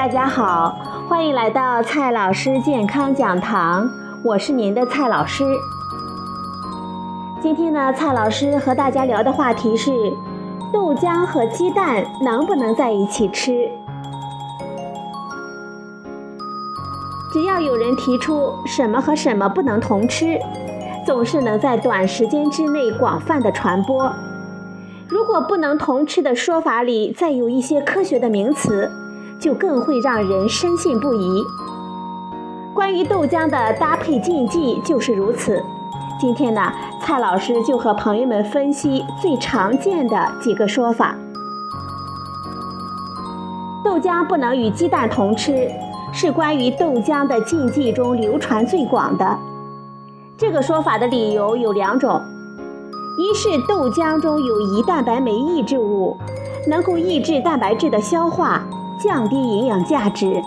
大家好，欢迎来到蔡老师健康讲堂，我是您的蔡老师。今天呢，蔡老师和大家聊的话题是豆浆和鸡蛋能不能在一起吃？只要有人提出什么和什么不能同吃，总是能在短时间之内广泛的传播。如果不能同吃的说法里再有一些科学的名词，就更会让人深信不疑。关于豆浆的搭配禁忌就是如此。今天呢，蔡老师就和朋友们分析最常见的几个说法。豆浆不能与鸡蛋同吃。是关于豆浆的禁忌中流传最广的。这个说法的理由有两种：一是豆浆中有胰蛋白酶抑制物，能够抑制蛋白质的消化，降低营养价值；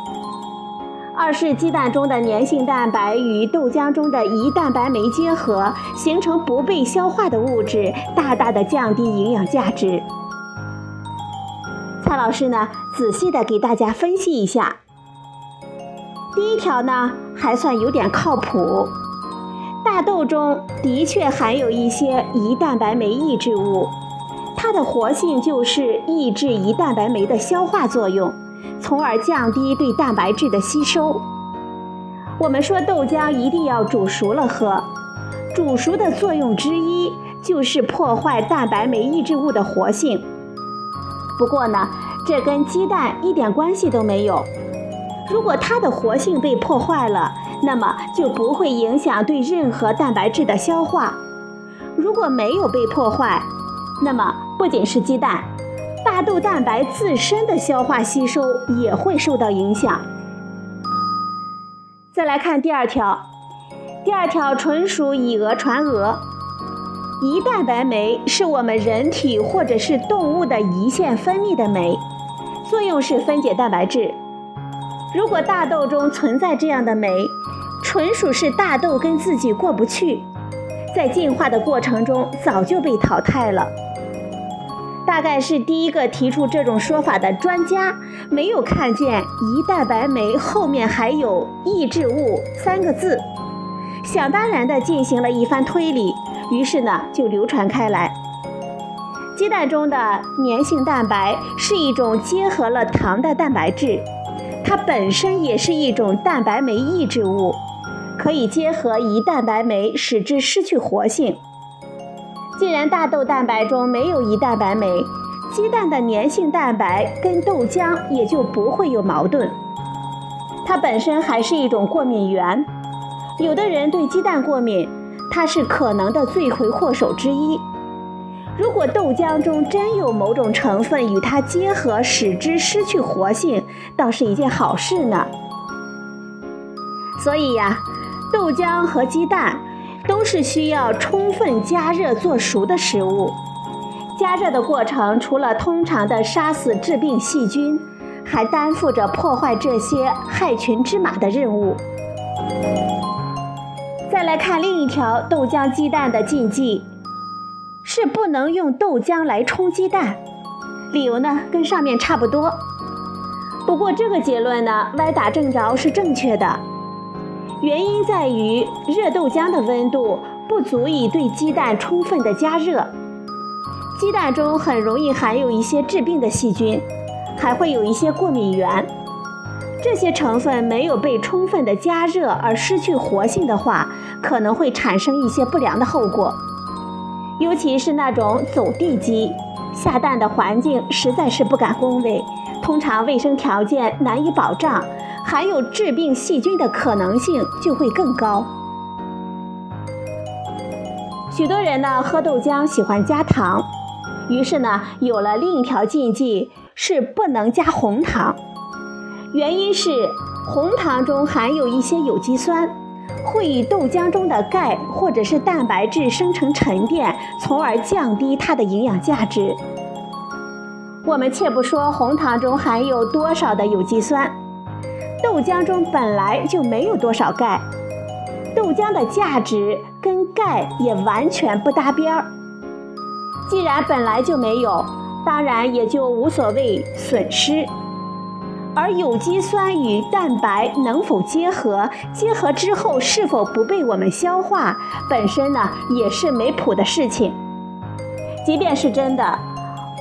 二是鸡蛋中的粘性蛋白与豆浆中的胰蛋白酶结合，形成不被消化的物质，大大的降低营养价值。蔡老师呢，仔细的给大家分析一下。第一条呢，还算有点靠谱。大豆中的确含有一些胰蛋白酶抑制物，它的活性就是抑制胰蛋白酶的消化作用，从而降低对蛋白质的吸收。我们说豆浆一定要煮熟了喝，煮熟的作用之一就是破坏蛋白酶抑制物的活性。不过呢，这跟鸡蛋一点关系都没有。如果它的活性被破坏了，那么就不会影响对任何蛋白质的消化。如果没有被破坏，那么不仅是鸡蛋，大豆蛋白自身的消化吸收也会受到影响。再来看第二条，第二条纯属以讹传讹。胰蛋白酶是我们人体或者是动物的胰腺分泌的酶，作用是分解蛋白质。如果大豆中存在这样的酶，纯属是大豆跟自己过不去，在进化的过程中早就被淘汰了。大概是第一个提出这种说法的专家没有看见胰蛋白酶后面还有抑制物三个字，想当然的进行了一番推理，于是呢就流传开来。鸡蛋中的粘性蛋白是一种结合了糖的蛋白质。它本身也是一种蛋白酶抑制物，可以结合胰蛋白酶，使之失去活性。既然大豆蛋白中没有胰蛋白酶，鸡蛋的粘性蛋白跟豆浆也就不会有矛盾。它本身还是一种过敏源，有的人对鸡蛋过敏，它是可能的罪魁祸首之一。如果豆浆中真有某种成分与它结合，使之失去活性，倒是一件好事呢。所以呀，豆浆和鸡蛋都是需要充分加热做熟的食物。加热的过程除了通常的杀死致病细菌，还担负着破坏这些害群之马的任务。再来看另一条豆浆鸡蛋的禁忌。是不能用豆浆来冲鸡蛋，理由呢跟上面差不多。不过这个结论呢歪打正着是正确的，原因在于热豆浆的温度不足以对鸡蛋充分的加热，鸡蛋中很容易含有一些致病的细菌，还会有一些过敏原，这些成分没有被充分的加热而失去活性的话，可能会产生一些不良的后果。尤其是那种走地鸡下蛋的环境实在是不敢恭维，通常卫生条件难以保障，含有致病细菌的可能性就会更高。许多人呢喝豆浆喜欢加糖，于是呢有了另一条禁忌是不能加红糖，原因是红糖中含有一些有机酸。会与豆浆中的钙或者是蛋白质生成沉淀，从而降低它的营养价值。我们且不说红糖中含有多少的有机酸，豆浆中本来就没有多少钙，豆浆的价值跟钙也完全不搭边儿。既然本来就没有，当然也就无所谓损失。而有机酸与蛋白能否结合，结合之后是否不被我们消化，本身呢也是没谱的事情。即便是真的，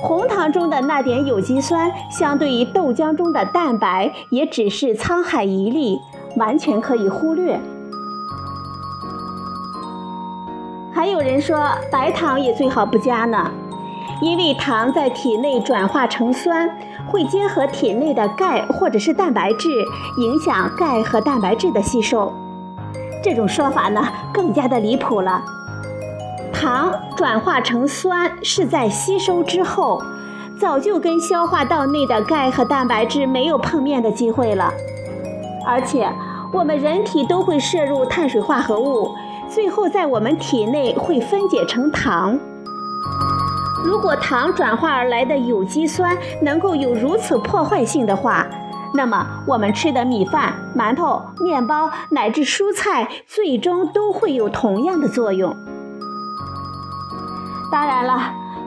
红糖中的那点有机酸，相对于豆浆中的蛋白，也只是沧海一粟，完全可以忽略。还有人说白糖也最好不加呢，因为糖在体内转化成酸，会结合体内的钙或者是蛋白质，影响钙和蛋白质的吸收。这种说法呢更加的离谱了。糖转化成酸是在吸收之后，早就跟消化道内的钙和蛋白质没有碰面的机会了，而且我们人体都会摄入碳水化合物。最后，在我们体内会分解成糖。如果糖转化而来的有机酸能够有如此破坏性的话，那么我们吃的米饭、馒头、面包乃至蔬菜，最终都会有同样的作用。当然了，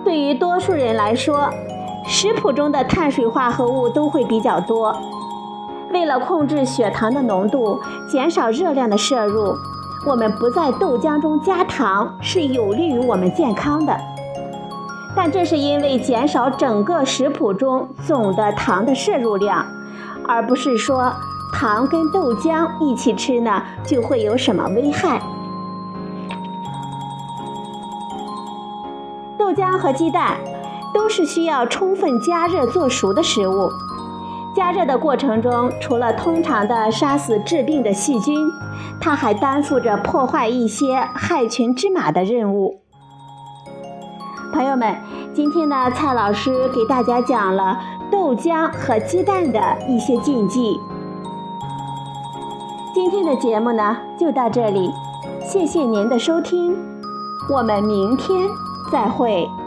对于多数人来说，食谱中的碳水化合物都会比较多。为了控制血糖的浓度，减少热量的摄入。我们不在豆浆中加糖是有利于我们健康的，但这是因为减少整个食谱中总的糖的摄入量，而不是说糖跟豆浆一起吃呢就会有什么危害。浆和鸡蛋都是需要充分加热做熟的食物。加热的过程中，除了通常的杀死致病的细菌，它还担负着破坏一些害群之马的任务。朋友们，今天呢，蔡老师给大家讲了豆浆和鸡蛋的一些禁忌。今天的节目呢，就到这里，谢谢您的收听，我们明天再会。